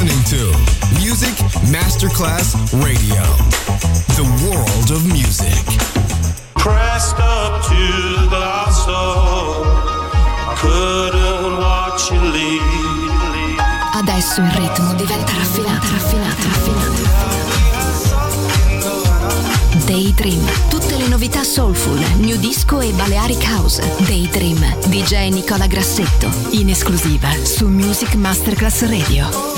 listening to Music Masterclass Radio, the world of music. Pressed up to the soul, couldn't watch you leave. Adesso il ritmo diventa raffinato, raffinato, raffinato. Daydream, tutte le novità soulful, new disco e Balearic House. Daydream, DJ Nicola Grassetto, in esclusiva su Music Masterclass Radio.